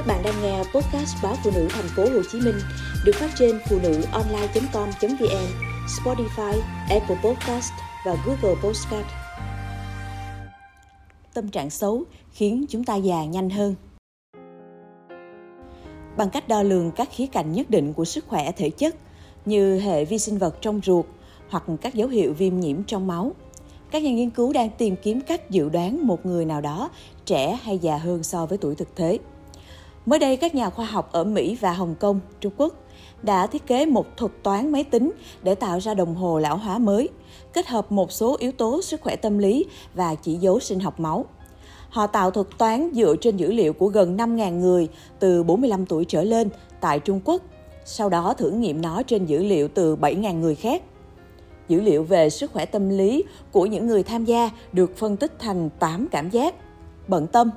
Các bạn đang nghe podcast báo phụ nữ thành phố Hồ Chí Minh được phát trên phụ nữ online.com.vn, Spotify, Apple Podcast và Google Podcast. Tâm trạng xấu khiến chúng ta già nhanh hơn. Bằng cách đo lường các khía cạnh nhất định của sức khỏe thể chất như hệ vi sinh vật trong ruột hoặc các dấu hiệu viêm nhiễm trong máu, các nhà nghiên cứu đang tìm kiếm cách dự đoán một người nào đó trẻ hay già hơn so với tuổi thực tế. Mới đây, các nhà khoa học ở Mỹ và Hồng Kông, Trung Quốc đã thiết kế một thuật toán máy tính để tạo ra đồng hồ lão hóa mới, kết hợp một số yếu tố sức khỏe tâm lý và chỉ dấu sinh học máu. Họ tạo thuật toán dựa trên dữ liệu của gần 5.000 người từ 45 tuổi trở lên tại Trung Quốc, sau đó thử nghiệm nó trên dữ liệu từ 7.000 người khác. Dữ liệu về sức khỏe tâm lý của những người tham gia được phân tích thành 8 cảm giác: bận tâm,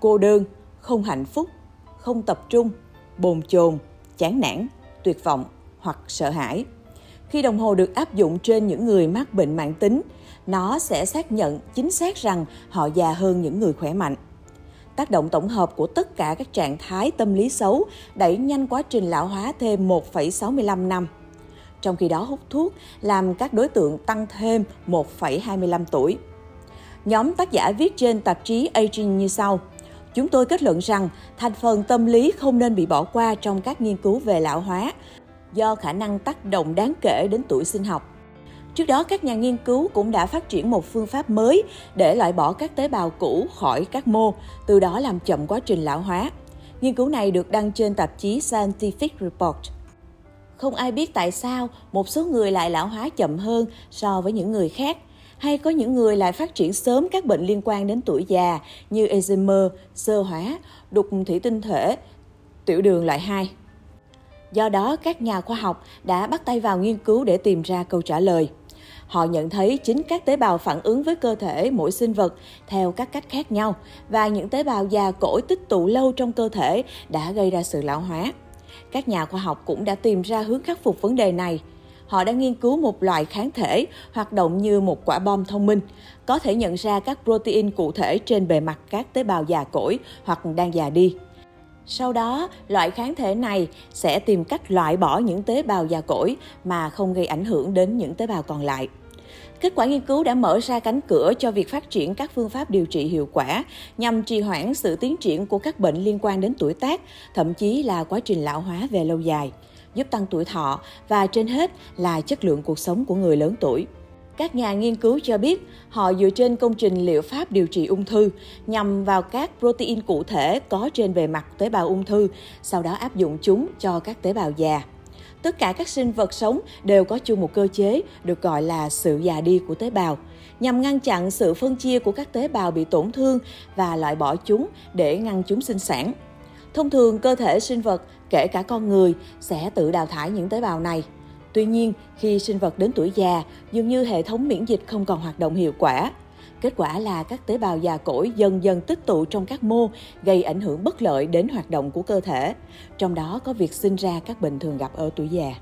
cô đơn, không hạnh phúc, không tập trung, bồn chồn, chán nản, tuyệt vọng hoặc sợ hãi. Khi đồng hồ được áp dụng trên những người mắc bệnh mãn tính, nó sẽ xác nhận chính xác rằng họ già hơn những người khỏe mạnh. Tác động tổng hợp của tất cả các trạng thái tâm lý xấu đẩy nhanh quá trình lão hóa thêm 1,65 năm. Trong khi đó hút thuốc làm các đối tượng tăng thêm 1,25 tuổi. Nhóm tác giả viết trên tạp chí Aging như sau. Chúng tôi kết luận rằng thành phần tâm lý không nên bị bỏ qua trong các nghiên cứu về lão hóa do khả năng tác động đáng kể đến tuổi sinh học. Trước đó, các nhà nghiên cứu cũng đã phát triển một phương pháp mới để loại bỏ các tế bào cũ khỏi các mô, từ đó làm chậm quá trình lão hóa. Nghiên cứu này được đăng trên tạp chí Scientific Report. Không ai biết tại sao một số người lại lão hóa chậm hơn so với những người khác hay có những người lại phát triển sớm các bệnh liên quan đến tuổi già như Alzheimer, sơ hóa, đục thủy tinh thể, tiểu đường loại 2. Do đó, các nhà khoa học đã bắt tay vào nghiên cứu để tìm ra câu trả lời. Họ nhận thấy chính các tế bào phản ứng với cơ thể mỗi sinh vật theo các cách khác nhau và những tế bào già cỗi tích tụ lâu trong cơ thể đã gây ra sự lão hóa. Các nhà khoa học cũng đã tìm ra hướng khắc phục vấn đề này – họ đã nghiên cứu một loại kháng thể hoạt động như một quả bom thông minh, có thể nhận ra các protein cụ thể trên bề mặt các tế bào già cỗi hoặc đang già đi. Sau đó, loại kháng thể này sẽ tìm cách loại bỏ những tế bào già cỗi mà không gây ảnh hưởng đến những tế bào còn lại. Kết quả nghiên cứu đã mở ra cánh cửa cho việc phát triển các phương pháp điều trị hiệu quả nhằm trì hoãn sự tiến triển của các bệnh liên quan đến tuổi tác, thậm chí là quá trình lão hóa về lâu dài giúp tăng tuổi thọ và trên hết là chất lượng cuộc sống của người lớn tuổi. Các nhà nghiên cứu cho biết họ dựa trên công trình liệu pháp điều trị ung thư nhằm vào các protein cụ thể có trên bề mặt tế bào ung thư, sau đó áp dụng chúng cho các tế bào già. Tất cả các sinh vật sống đều có chung một cơ chế được gọi là sự già đi của tế bào, nhằm ngăn chặn sự phân chia của các tế bào bị tổn thương và loại bỏ chúng để ngăn chúng sinh sản. Thông thường, cơ thể sinh vật, kể cả con người, sẽ tự đào thải những tế bào này. Tuy nhiên, khi sinh vật đến tuổi già, dường như hệ thống miễn dịch không còn hoạt động hiệu quả. Kết quả là các tế bào già cỗi dần dần tích tụ trong các mô, gây ảnh hưởng bất lợi đến hoạt động của cơ thể. Trong đó có việc sinh ra các bệnh thường gặp ở tuổi già.